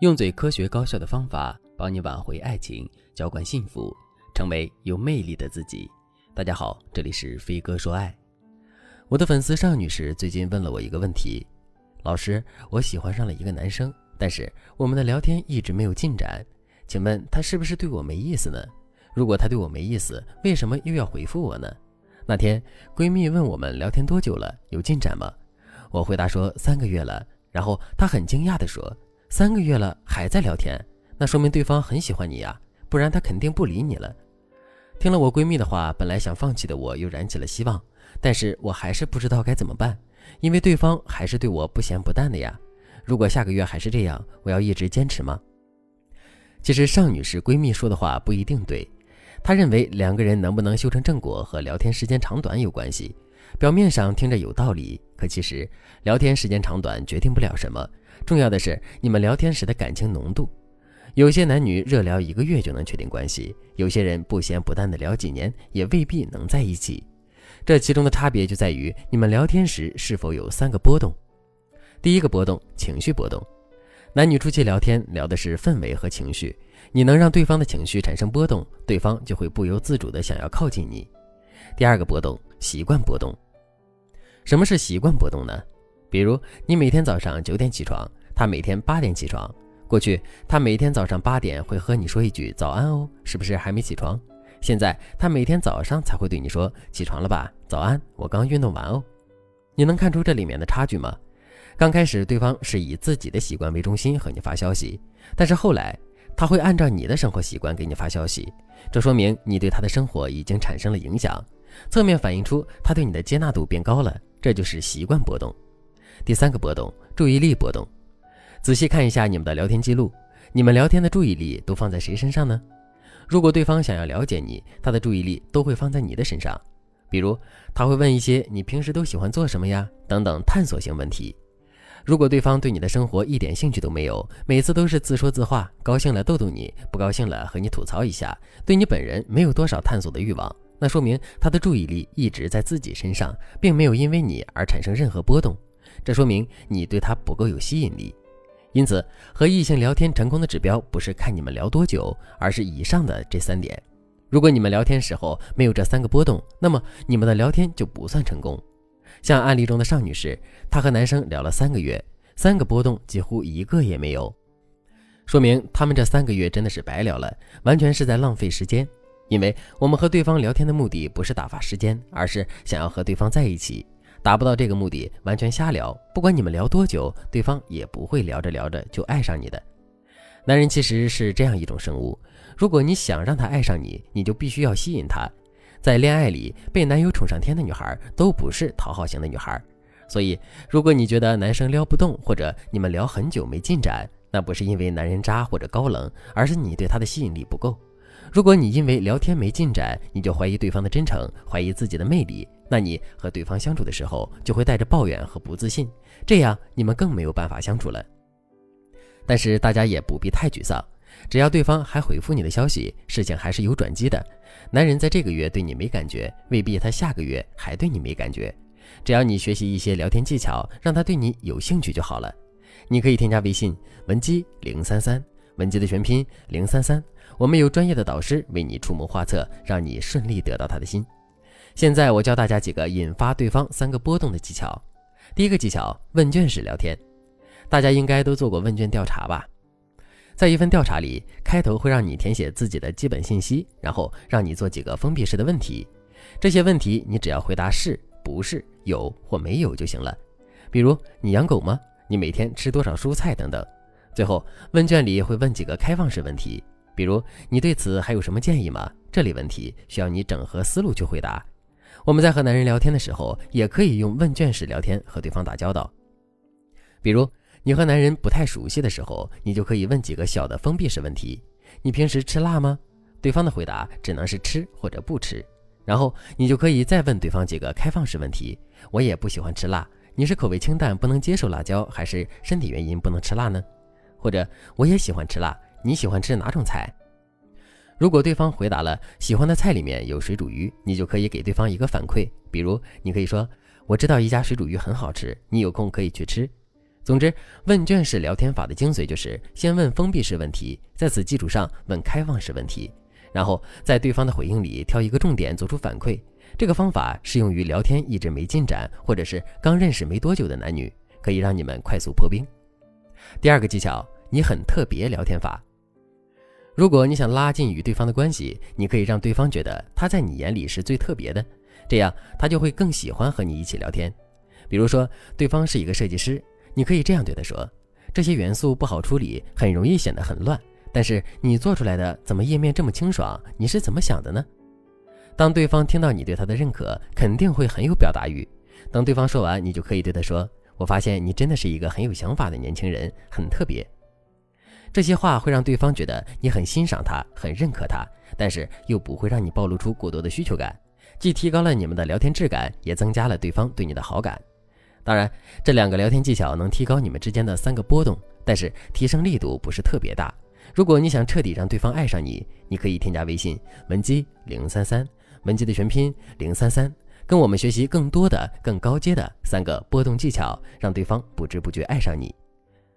用最科学高效的方法帮你挽回爱情，浇灌幸福，成为有魅力的自己。大家好，这里是飞哥说爱。我的粉丝尚女士最近问了我一个问题：老师，我喜欢上了一个男生，但是我们的聊天一直没有进展，请问他是不是对我没意思呢？如果他对我没意思，为什么又要回复我呢？那天闺蜜问我们聊天多久了，有进展吗？我回答说三个月了，然后她很惊讶地说。三个月了还在聊天，那说明对方很喜欢你呀，不然他肯定不理你了。听了我闺蜜的话，本来想放弃的我又燃起了希望，但是我还是不知道该怎么办，因为对方还是对我不咸不淡的呀。如果下个月还是这样，我要一直坚持吗？其实尚女士闺蜜说的话不一定对，她认为两个人能不能修成正果和聊天时间长短有关系。表面上听着有道理，可其实聊天时间长短决定不了什么。重要的是你们聊天时的感情浓度。有些男女热聊一个月就能确定关系，有些人不咸不淡的聊几年也未必能在一起。这其中的差别就在于你们聊天时是否有三个波动。第一个波动，情绪波动。男女初期聊天聊的是氛围和情绪，你能让对方的情绪产生波动，对方就会不由自主的想要靠近你。第二个波动，习惯波动。什么是习惯波动呢？比如你每天早上九点起床，他每天八点起床。过去他每天早上八点会和你说一句早安哦，是不是还没起床？现在他每天早上才会对你说起床了吧，早安，我刚运动完哦。你能看出这里面的差距吗？刚开始对方是以自己的习惯为中心和你发消息，但是后来他会按照你的生活习惯给你发消息，这说明你对他的生活已经产生了影响，侧面反映出他对你的接纳度变高了。这就是习惯波动。第三个波动，注意力波动。仔细看一下你们的聊天记录，你们聊天的注意力都放在谁身上呢？如果对方想要了解你，他的注意力都会放在你的身上。比如，他会问一些你平时都喜欢做什么呀？等等探索性问题。如果对方对你的生活一点兴趣都没有，每次都是自说自话，高兴了逗逗你，不高兴了和你吐槽一下，对你本人没有多少探索的欲望。那说明他的注意力一直在自己身上，并没有因为你而产生任何波动。这说明你对他不够有吸引力。因此，和异性聊天成功的指标不是看你们聊多久，而是以上的这三点。如果你们聊天时候没有这三个波动，那么你们的聊天就不算成功。像案例中的尚女士，她和男生聊了三个月，三个波动几乎一个也没有，说明他们这三个月真的是白聊了，完全是在浪费时间。因为我们和对方聊天的目的不是打发时间，而是想要和对方在一起。达不到这个目的，完全瞎聊。不管你们聊多久，对方也不会聊着聊着就爱上你的。男人其实是这样一种生物：如果你想让他爱上你，你就必须要吸引他。在恋爱里，被男友宠上天的女孩都不是讨好型的女孩。所以，如果你觉得男生撩不动，或者你们聊很久没进展，那不是因为男人渣或者高冷，而是你对他的吸引力不够。如果你因为聊天没进展，你就怀疑对方的真诚，怀疑自己的魅力，那你和对方相处的时候就会带着抱怨和不自信，这样你们更没有办法相处了。但是大家也不必太沮丧，只要对方还回复你的消息，事情还是有转机的。男人在这个月对你没感觉，未必他下个月还对你没感觉。只要你学习一些聊天技巧，让他对你有兴趣就好了。你可以添加微信文姬零三三。文姬的全拼零三三，我们有专业的导师为你出谋划策，让你顺利得到他的心。现在我教大家几个引发对方三个波动的技巧。第一个技巧，问卷式聊天。大家应该都做过问卷调查吧？在一份调查里，开头会让你填写自己的基本信息，然后让你做几个封闭式的问题。这些问题你只要回答是、不是、有或没有就行了。比如，你养狗吗？你每天吃多少蔬菜？等等。最后，问卷里会问几个开放式问题，比如你对此还有什么建议吗？这类问题需要你整合思路去回答。我们在和男人聊天的时候，也可以用问卷式聊天和对方打交道。比如你和男人不太熟悉的时候，你就可以问几个小的封闭式问题：你平时吃辣吗？对方的回答只能是吃或者不吃。然后你就可以再问对方几个开放式问题：我也不喜欢吃辣，你是口味清淡不能接受辣椒，还是身体原因不能吃辣呢？或者我也喜欢吃辣，你喜欢吃哪种菜？如果对方回答了喜欢的菜里面有水煮鱼，你就可以给对方一个反馈，比如你可以说：“我知道一家水煮鱼很好吃，你有空可以去吃。”总之，问卷式聊天法的精髓就是先问封闭式问题，在此基础上问开放式问题，然后在对方的回应里挑一个重点做出反馈。这个方法适用于聊天一直没进展，或者是刚认识没多久的男女，可以让你们快速破冰。第二个技巧，你很特别聊天法。如果你想拉近与对方的关系，你可以让对方觉得他在你眼里是最特别的，这样他就会更喜欢和你一起聊天。比如说，对方是一个设计师。你可以这样对他说：“这些元素不好处理，很容易显得很乱。但是你做出来的怎么页面这么清爽？你是怎么想的呢？”当对方听到你对他的认可，肯定会很有表达欲。等对方说完，你就可以对他说：“我发现你真的是一个很有想法的年轻人，很特别。”这些话会让对方觉得你很欣赏他，很认可他，但是又不会让你暴露出过多的需求感，既提高了你们的聊天质感，也增加了对方对你的好感。当然，这两个聊天技巧能提高你们之间的三个波动，但是提升力度不是特别大。如果你想彻底让对方爱上你，你可以添加微信文姬零三三，文姬的全拼零三三，跟我们学习更多的、更高阶的三个波动技巧，让对方不知不觉爱上你。